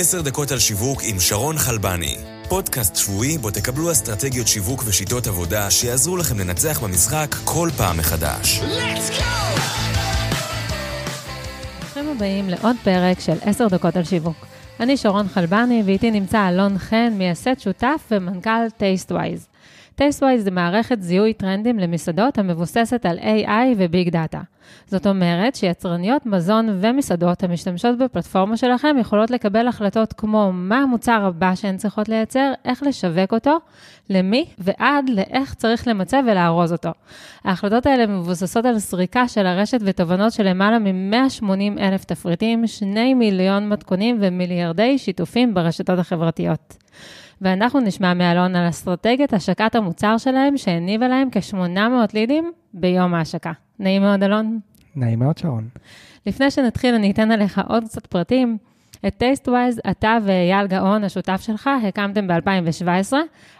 עשר דקות על שיווק עם שרון חלבני. פודקאסט שבועי בו תקבלו אסטרטגיות שיווק ושיטות עבודה שיעזרו לכם לנצח במשחק כל פעם מחדש. ברוכים הבאים לעוד פרק של עשר דקות על שיווק. אני שרון חלבני ואיתי נמצא אלון חן, מייסד שותף ומנכ"ל Tastewise. Tastewise זה מערכת זיהוי טרנדים למסעדות המבוססת על AI ו big data. זאת אומרת שיצרניות מזון ומסעדות המשתמשות בפלטפורמה שלכם יכולות לקבל החלטות כמו מה המוצר הבא שהן צריכות לייצר, איך לשווק אותו, למי ועד לאיך צריך למצב ולארוז אותו. ההחלטות האלה מבוססות על סריקה של הרשת ותובנות של למעלה מ-180 אלף תפריטים, 2 מיליון מתכונים ומיליארדי שיתופים ברשתות החברתיות. ואנחנו נשמע מאלון על אסטרטגיית השקת המוצר שלהם, שהניבה להם כ-800 לידים ביום ההשקה. נעים מאוד, אלון. נעים מאוד, שרון. לפני שנתחיל, אני אתן עליך עוד קצת פרטים. את טייסטווייז, אתה ואייל גאון, השותף שלך, הקמתם ב-2017.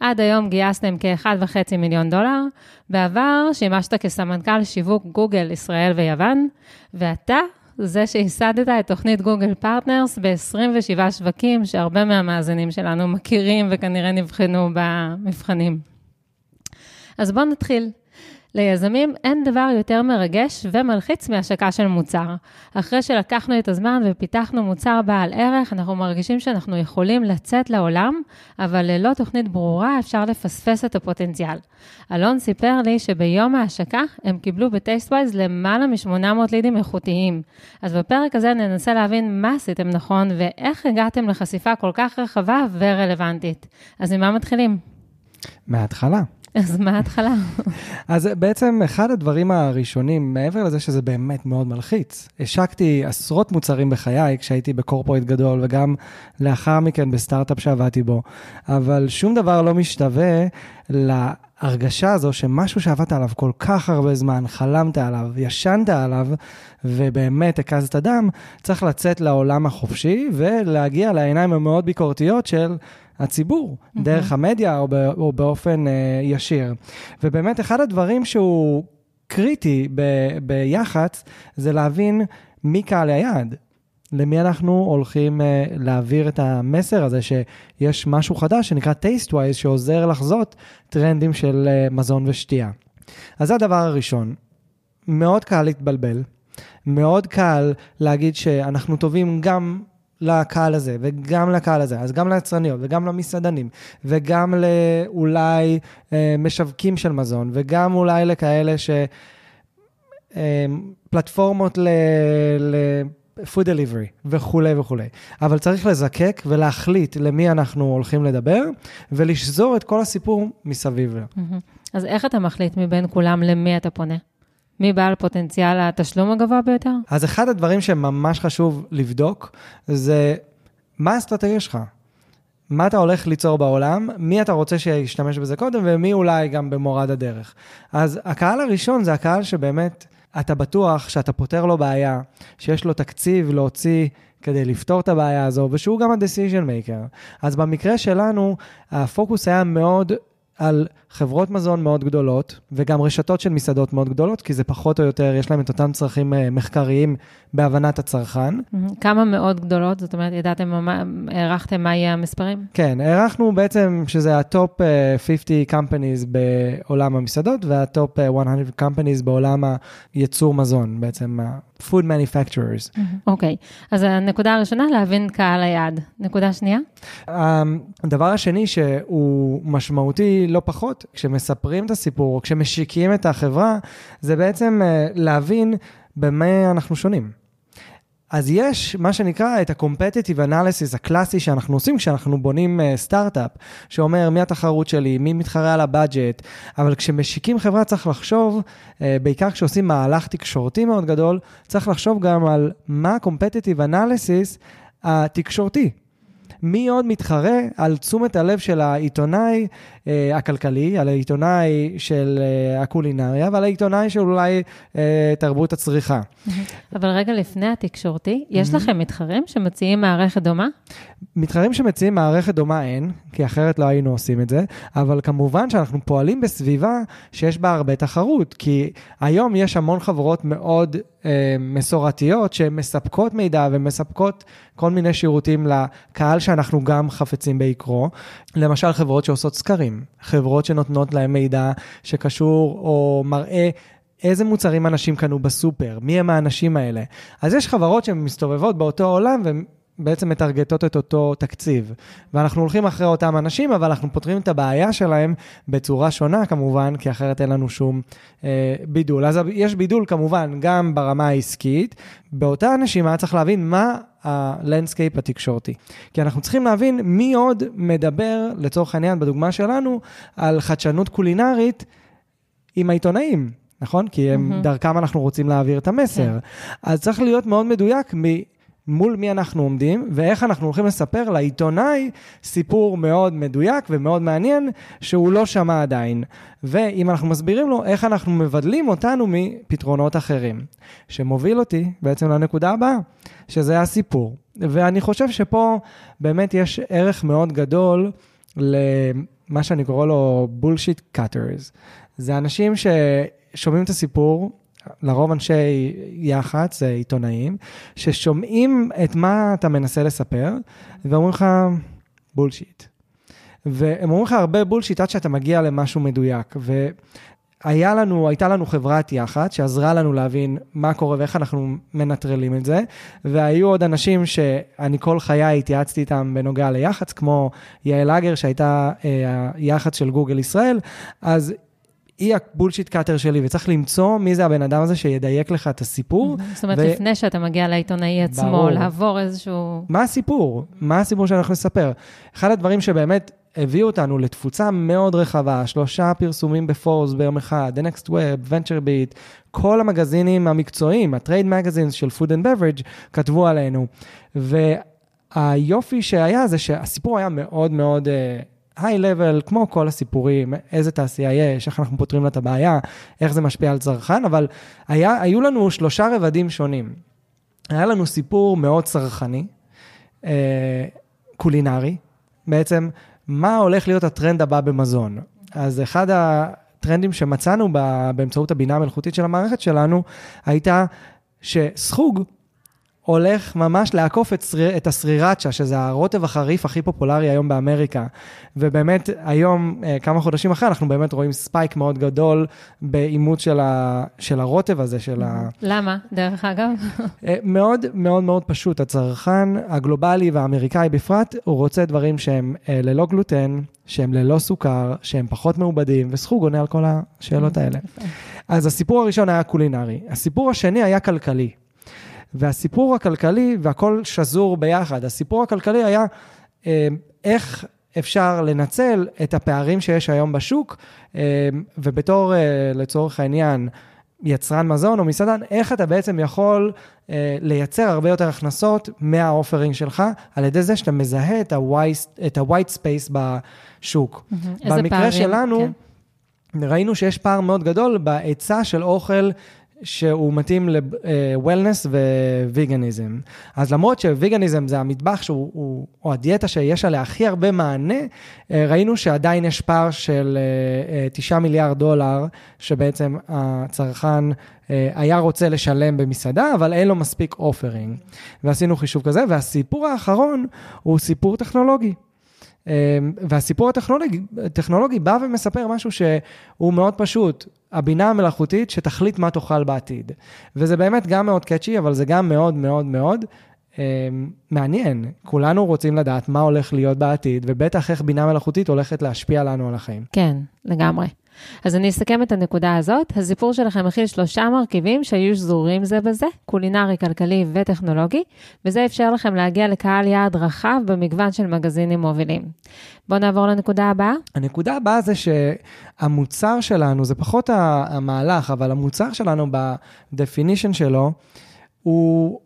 עד היום גייסתם כ-1.5 מיליון דולר. בעבר שימשת כסמנכ"ל שיווק גוגל, ישראל ויוון, ואתה זה שייסדת את תוכנית Google Partners ב-27 שווקים, שהרבה מהמאזינים שלנו מכירים וכנראה נבחנו במבחנים. אז בואו נתחיל. ליזמים אין דבר יותר מרגש ומלחיץ מהשקה של מוצר. אחרי שלקחנו את הזמן ופיתחנו מוצר בעל ערך, אנחנו מרגישים שאנחנו יכולים לצאת לעולם, אבל ללא תוכנית ברורה אפשר לפספס את הפוטנציאל. אלון סיפר לי שביום ההשקה הם קיבלו בטייסטווייז למעלה מ-800 לידים איכותיים. אז בפרק הזה ננסה להבין מה עשיתם נכון ואיך הגעתם לחשיפה כל כך רחבה ורלוונטית. אז ממה מתחילים? מההתחלה. אז מה ההתחלה? אז בעצם אחד הדברים הראשונים, מעבר לזה שזה באמת מאוד מלחיץ, השקתי עשרות מוצרים בחיי כשהייתי בקורפורט גדול וגם לאחר מכן בסטארט-אפ שעבדתי בו, אבל שום דבר לא משתווה להרגשה הזו שמשהו שעבדת עליו כל כך הרבה זמן, חלמת עליו, ישנת עליו, ובאמת הקזת דם, צריך לצאת לעולם החופשי ולהגיע לעיניים המאוד ביקורתיות של... הציבור, mm-hmm. דרך המדיה או, או באופן uh, ישיר. ובאמת, אחד הדברים שהוא קריטי ב- ביח"צ, זה להבין מי קהל היעד. למי אנחנו הולכים uh, להעביר את המסר הזה שיש משהו חדש שנקרא טייסטווייז, שעוזר לחזות טרנדים של uh, מזון ושתייה. אז זה הדבר הראשון. מאוד קל להתבלבל, מאוד קל להגיד שאנחנו טובים גם לקהל הזה, וגם לקהל הזה, אז גם ליצרניות, וגם למסעדנים, וגם לאולי אה, משווקים של מזון, וגם אולי לכאלה ש... אה, פלטפורמות ל... ל... food delivery וכולי וכולי. אבל צריך לזקק ולהחליט למי אנחנו הולכים לדבר, ולשזור את כל הסיפור מסביב. אז איך אתה מחליט מבין כולם למי אתה פונה? מי בעל פוטנציאל התשלום הגבוה ביותר? אז אחד הדברים שממש חשוב לבדוק זה מה האסטרטגיה שלך. מה אתה הולך ליצור בעולם, מי אתה רוצה שישתמש בזה קודם, ומי אולי גם במורד הדרך. אז הקהל הראשון זה הקהל שבאמת אתה בטוח שאתה פותר לו בעיה, שיש לו תקציב להוציא כדי לפתור את הבעיה הזו, ושהוא גם ה-decision maker. אז במקרה שלנו, הפוקוס היה מאוד על חברות מזון מאוד גדולות, וגם רשתות של מסעדות מאוד גדולות, כי זה פחות או יותר, יש להם את אותם צרכים אה, מחקריים בהבנת הצרכן. כמה מאוד גדולות? זאת אומרת, ידעתם, הערכתם מה יהיה המספרים? כן, הערכנו בעצם שזה ה top 50 אה, companies בעולם המסעדות, והטופ 100 אה, companies בעולם הייצור מזון, בעצם food manufacturers. אוקיי, okay. אז הנקודה הראשונה, להבין קהל היעד. נקודה שנייה? הדבר השני שהוא משמעותי לא פחות, כשמספרים את הסיפור, כשמשיקים את החברה, זה בעצם להבין במה אנחנו שונים. אז יש מה שנקרא את ה-competitive analysis הקלאסי שאנחנו עושים כשאנחנו בונים סטארט-אפ, שאומר מי התחרות שלי, מי מתחרה על הבאג'ט, אבל כשמשיקים חברה צריך לחשוב, uh, בעיקר כשעושים מהלך תקשורתי מאוד גדול, צריך לחשוב גם על מה ה-competitive analysis התקשורתי. מי עוד מתחרה על תשומת הלב של העיתונאי אה, הכלכלי, על העיתונאי של אה, הקולינריה ועל העיתונאי של אולי אה, תרבות הצריכה. אבל רגע לפני התקשורתי, יש לכם מתחרים שמציעים מערכת דומה? מתחרים שמציעים מערכת דומה אין, כי אחרת לא היינו עושים את זה, אבל כמובן שאנחנו פועלים בסביבה שיש בה הרבה תחרות, כי היום יש המון חברות מאוד אה, מסורתיות שמספקות מידע ומספקות כל מיני שירותים לקהל שאנחנו גם חפצים ביקרו. למשל חברות שעושות סקרים, חברות שנותנות להם מידע שקשור או מראה איזה מוצרים אנשים קנו בסופר, מי הם האנשים האלה. אז יש חברות שמסתובבות באותו עולם בעצם מטרגטות את אותו תקציב. ואנחנו הולכים אחרי אותם אנשים, אבל אנחנו פותרים את הבעיה שלהם בצורה שונה כמובן, כי אחרת אין לנו שום אה, בידול. אז יש בידול כמובן גם ברמה העסקית. באותה נשימה צריך להבין מה ה landscape התקשורתי. כי אנחנו צריכים להבין מי עוד מדבר, לצורך העניין, בדוגמה שלנו, על חדשנות קולינרית עם העיתונאים. נכון? כי הם, mm-hmm. דרכם אנחנו רוצים להעביר את המסר. Yeah. כן. אז צריך להיות מאוד מדויק מ... מול מי אנחנו עומדים, ואיך אנחנו הולכים לספר לעיתונאי סיפור מאוד מדויק ומאוד מעניין, שהוא לא שמע עדיין. ואם אנחנו מסבירים לו איך אנחנו מבדלים אותנו מפתרונות אחרים. שמוביל אותי בעצם לנקודה הבאה, שזה הסיפור. ואני חושב שפה באמת יש ערך מאוד גדול למה שאני קורא לו bullshit cutters. זה אנשים ששומעים את הסיפור, לרוב אנשי יח"צ, עיתונאים, ששומעים את מה אתה מנסה לספר, ואומרים לך, bullshit. והם אומרים לך הרבה bullshit עד שאתה מגיע למשהו מדויק. והיה לנו, הייתה לנו חברת יח"צ שעזרה לנו להבין מה קורה ואיך אנחנו מנטרלים את זה, והיו עוד אנשים שאני כל חיי התייעצתי איתם בנוגע ליח"צ, כמו יעל אגר שהייתה אה, היח"צ של גוגל ישראל, אז היא ה bullshit cutter שלי, וצריך למצוא מי זה הבן אדם הזה שידייק לך את הסיפור. זאת אומרת, ו... לפני שאתה מגיע לעיתונאי עצמו, ברור. לעבור איזשהו... מה הסיפור? מה הסיפור שאנחנו נספר? אחד הדברים שבאמת הביאו אותנו לתפוצה מאוד רחבה, שלושה פרסומים בפורס ביום אחד, The Next Web, VentureBeat, כל המגזינים המקצועיים, ה trade magazines של Food and Beverage, כתבו עלינו. והיופי שהיה זה שהסיפור היה מאוד מאוד... Uh, היי-לבל, כמו כל הסיפורים, איזה תעשייה יש, איך אנחנו פותרים לה את הבעיה, איך זה משפיע על צרכן, אבל היה, היו לנו שלושה רבדים שונים. היה לנו סיפור מאוד צרכני, אה, קולינרי, בעצם, מה הולך להיות הטרנד הבא במזון. אז אחד הטרנדים שמצאנו באמצעות הבינה המלאכותית של המערכת שלנו, הייתה שסחוג הולך ממש לעקוף את, סריר, את הסרירצ'ה, שזה הרוטב החריף הכי פופולרי היום באמריקה. ובאמת, היום, אה, כמה חודשים אחרי, אנחנו באמת רואים ספייק מאוד גדול באימוץ של, ה, של הרוטב הזה, של ה... למה, דרך אגב? אה, מאוד מאוד מאוד פשוט. הצרכן הגלובלי והאמריקאי בפרט, הוא רוצה דברים שהם אה, ללא גלוטן, שהם ללא סוכר, שהם פחות מעובדים, וסחוג עונה על כל השאלות האלה. אז הסיפור הראשון היה קולינרי. הסיפור השני היה כלכלי. והסיפור הכלכלי, והכל שזור ביחד, הסיפור הכלכלי היה אה, איך אפשר לנצל את הפערים שיש היום בשוק, אה, ובתור, אה, לצורך העניין, יצרן מזון או מסעדן, איך אתה בעצם יכול אה, לייצר הרבה יותר הכנסות מהאופרינג שלך, על ידי זה שאתה מזהה את ה-white space בשוק. Mm-hmm. במקרה פערים, שלנו, כן. ראינו שיש פער מאוד גדול בהיצע של אוכל שהוא מתאים ל-wellness וויגניזם. אז למרות שוויגניזם זה המטבח שהוא, הוא, או הדיאטה שיש עליה הכי הרבה מענה, אה, ראינו שעדיין יש פער של 9 אה, אה, מיליארד דולר, שבעצם הצרכן היה רוצה לשלם במסעדה, אבל אין לו מספיק אופרינג. ועשינו חישוב כזה, והסיפור האחרון הוא סיפור טכנולוגי. והסיפור הטכנולוגי, הטכנולוגי בא ומספר משהו שהוא מאוד פשוט. הבינה המלאכותית שתחליט מה תאכל בעתיד. וזה באמת גם מאוד קאצ'י, אבל זה גם מאוד מאוד מאוד אה, מעניין. כולנו רוצים לדעת מה הולך להיות בעתיד, ובטח איך בינה מלאכותית הולכת להשפיע לנו על החיים. כן, לגמרי. אז אני אסכם את הנקודה הזאת. הסיפור שלכם מכיל שלושה מרכיבים שהיו שזורים זה בזה, קולינרי, כלכלי וטכנולוגי, וזה אפשר לכם להגיע לקהל יעד רחב במגוון של מגזינים מובילים. בואו נעבור לנקודה הבאה. הנקודה הבאה זה שהמוצר שלנו, זה פחות המהלך, אבל המוצר שלנו ב-definition שלו, הוא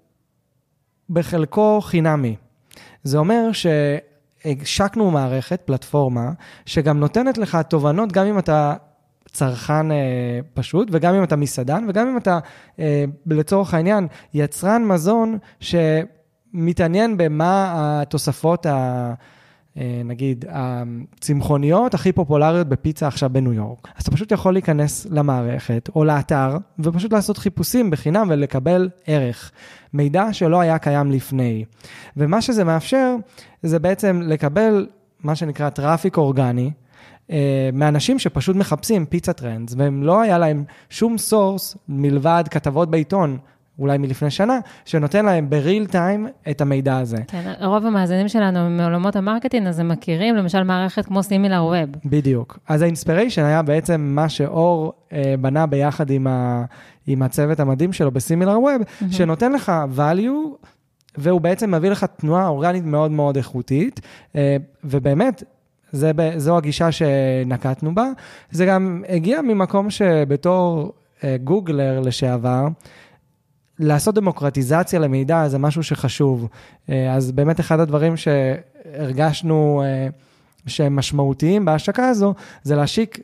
בחלקו חינמי. זה אומר ש... השקנו מערכת, פלטפורמה, שגם נותנת לך תובנות, גם אם אתה צרכן אה, פשוט, וגם אם אתה מסעדן, וגם אם אתה, אה, לצורך העניין, יצרן מזון שמתעניין במה התוספות ה... אה, נגיד, הצמחוניות הכי פופולריות בפיצה עכשיו בניו יורק. אז אתה פשוט יכול להיכנס למערכת או לאתר ופשוט לעשות חיפושים בחינם ולקבל ערך. מידע שלא היה קיים לפני. ומה שזה מאפשר, זה בעצם לקבל מה שנקרא traffic אורגני, אה, מאנשים שפשוט מחפשים pizza trends, והם לא היה להם שום source מלבד כתבות בעיתון אולי מלפני שנה, שנותן להם ב real time את המידע הזה. כן, רוב המאזינים שלנו מעולמות ה marketing, אז הם מכירים למשל מערכת כמו סימילר ווב. בדיוק. אז ה inspiration היה בעצם מה שאור אה, בנה ביחד עם, ה, עם הצוות המדהים שלו בסימילר ווב, mm-hmm. שנותן לך value, והוא בעצם מביא לך תנועה אורגנית מאוד מאוד איכותית, אה, ובאמת, זה, זו הגישה שנקטנו בה. זה גם הגיע ממקום שבתור אה, גוגלר לשעבר, לעשות דמוקרטיזציה למידע זה משהו שחשוב. אה, אז באמת אחד הדברים שהרגשנו אה, שהם משמעותיים בהשקה הזו, זה להשיק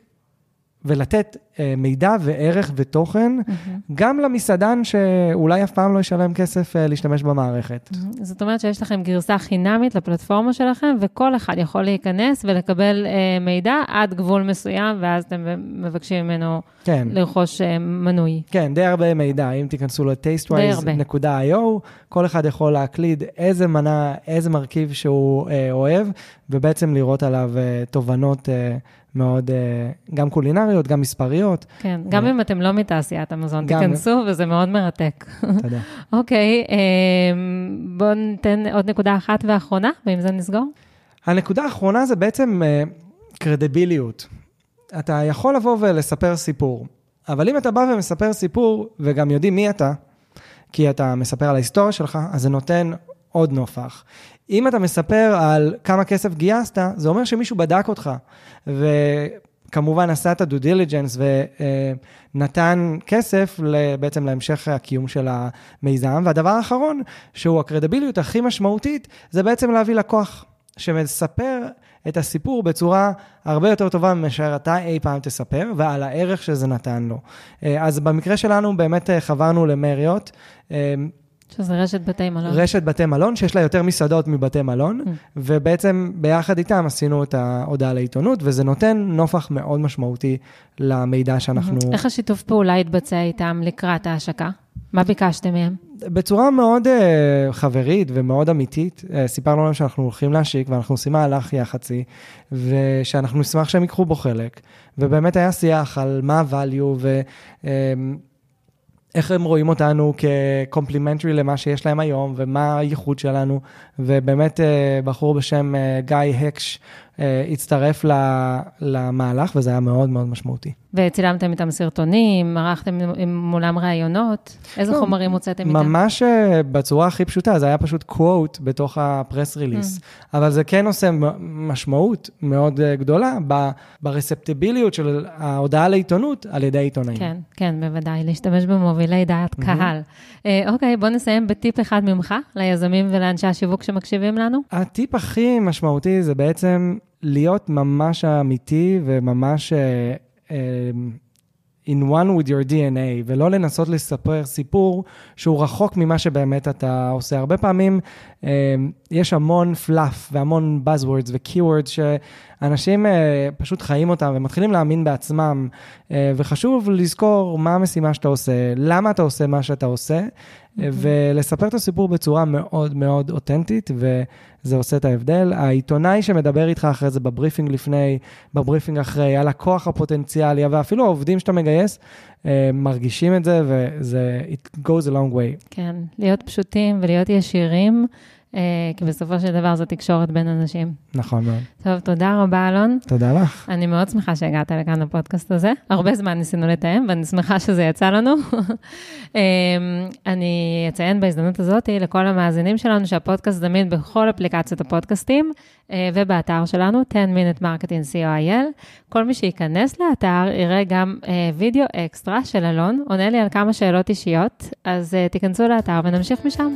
ולתת אה, מידע וערך ותוכן, mm-hmm. גם למסעדן שאולי אף פעם לא ישלם כסף אה, להשתמש במערכת. Mm-hmm. זאת אומרת שיש לכם גרסה חינמית לפלטפורמה שלכם, וכל אחד יכול להיכנס ולקבל אה, מידע עד גבול מסוים, ואז אתם מבקשים ממנו כן. לרכוש אה, מנוי. כן, די הרבה מידע. אם תיכנסו ל-tastewise.io, כל אחד יכול להקליד איזה מנה, איזה מרכיב שהוא אה, אוהב, ובעצם לראות עליו אה, תובנות. אה, מאוד, אה, גם קולינריות, גם מספריות. כן, גם אם אתם לא מתעשיית המזון, תיכנסו, וזה מאוד מרתק. תודה. אוקיי, אה, בואו ניתן עוד נקודה אחת ואחרונה, ועם זה נסגור. הנקודה האחרונה זה בעצם קרדיביליות. אה, אתה יכול לבוא ולספר סיפור, אבל אם אתה בא ומספר סיפור, וגם יודעים מי אתה, כי אתה מספר על ההיסטוריה שלך, אז זה נותן עוד נופח. אם אתה מספר על כמה כסף גייסת, זה אומר שמישהו בדק אותך, וכמובן עשה את הדו דיליג'נס ונתן כסף בעצם להמשך הקיום של המיזם. והדבר האחרון, שהוא הקרדיביליות הכי משמעותית, זה בעצם להביא לקוח שמספר את הסיפור בצורה הרבה יותר טובה מאשר אתה אי פעם תספר, ועל הערך שזה נתן לו. אז במקרה שלנו באמת חברנו למריות. שזה רשת בתי מלון. רשת בתי מלון, שיש לה יותר מסעדות מבתי מלון, mm. ובעצם ביחד איתם עשינו את ההודעה לעיתונות, וזה נותן נופח מאוד משמעותי למידע שאנחנו... Mm-hmm. איך השיתוף פעולה התבצע איתם לקראת ההשקה? מה ביקשתם מהם? בצורה מאוד uh, חברית ומאוד אמיתית, uh, סיפרנו להם שאנחנו הולכים להשיק ואנחנו עושים מהלך יח"צי, ושאנחנו נשמח שהם ייקחו בו חלק. ובאמת היה שיח על מה ה-value ו... Uh, איך הם רואים אותנו כ complementary למה שיש להם היום, ומה הייחוד שלנו, ובאמת אה, בחור בשם אה, גיא הקש הצטרף למהלך, וזה היה מאוד מאוד משמעותי. וצילמתם איתם סרטונים, ערכתם מולם ראיונות, איזה לא, חומרים הוצאתם איתם? ממש אה, בצורה הכי פשוטה, זה היה פשוט קוואט בתוך הפרס ריליס, mm. אבל זה כן עושה משמעות מאוד אה, גדולה ברספטיביליות של ההודעה לעיתונות על ידי עיתונאים. כן, כן, בוודאי, להשתמש במובילי דעת mm-hmm. קהל. אוקיי, בוא נסיים בטיפ אחד ממך, ליזמים ולאנשי השיווק שמקשיבים לנו. הטיפ הכי משמעותי זה בעצם להיות ממש אמיתי וממש uh, in one with your DNA, ולא לנסות לספר סיפור שהוא רחוק ממה שבאמת אתה עושה. הרבה פעמים uh, יש המון פלאף והמון buzzwords ו-keywords שאנשים uh, פשוט חיים אותם ומתחילים להאמין בעצמם, uh, וחשוב לזכור מה המשימה שאתה עושה, למה אתה עושה מה שאתה עושה. ולספר את הסיפור בצורה מאוד מאוד אותנטית, וזה עושה את ההבדל. העיתונאי שמדבר איתך אחרי זה בבריפינג לפני, בבריפינג אחרי, הלקוח הפוטנציאלי, ואפילו העובדים שאתה מגייס, אה, מרגישים את זה, וזה, it goes a long way. כן, להיות פשוטים ולהיות ישירים. אה, כי בסופו של דבר זו תקשורת בין אנשים. נכון מאוד. טוב, תודה רבה, אלון. תודה לך. אני מאוד שמחה שהגעת לכאן לפודקאסט הזה. הרבה זמן ניסינו לתאם, ואני שמחה שזה יצא לנו. אה, אני אציין בהזדמנות הזאת לכל המאזינים שלנו שהפודקאסט זמין בכל אפליקציות הפודקאסטים אה, ובאתר שלנו, 10 Minute Marketing co.il. כל מי שייכנס לאתר יראה גם וידאו אקסטרה של אלון, עונה לי על כמה שאלות אישיות, אז תיכנסו לאתר ונמשיך משם.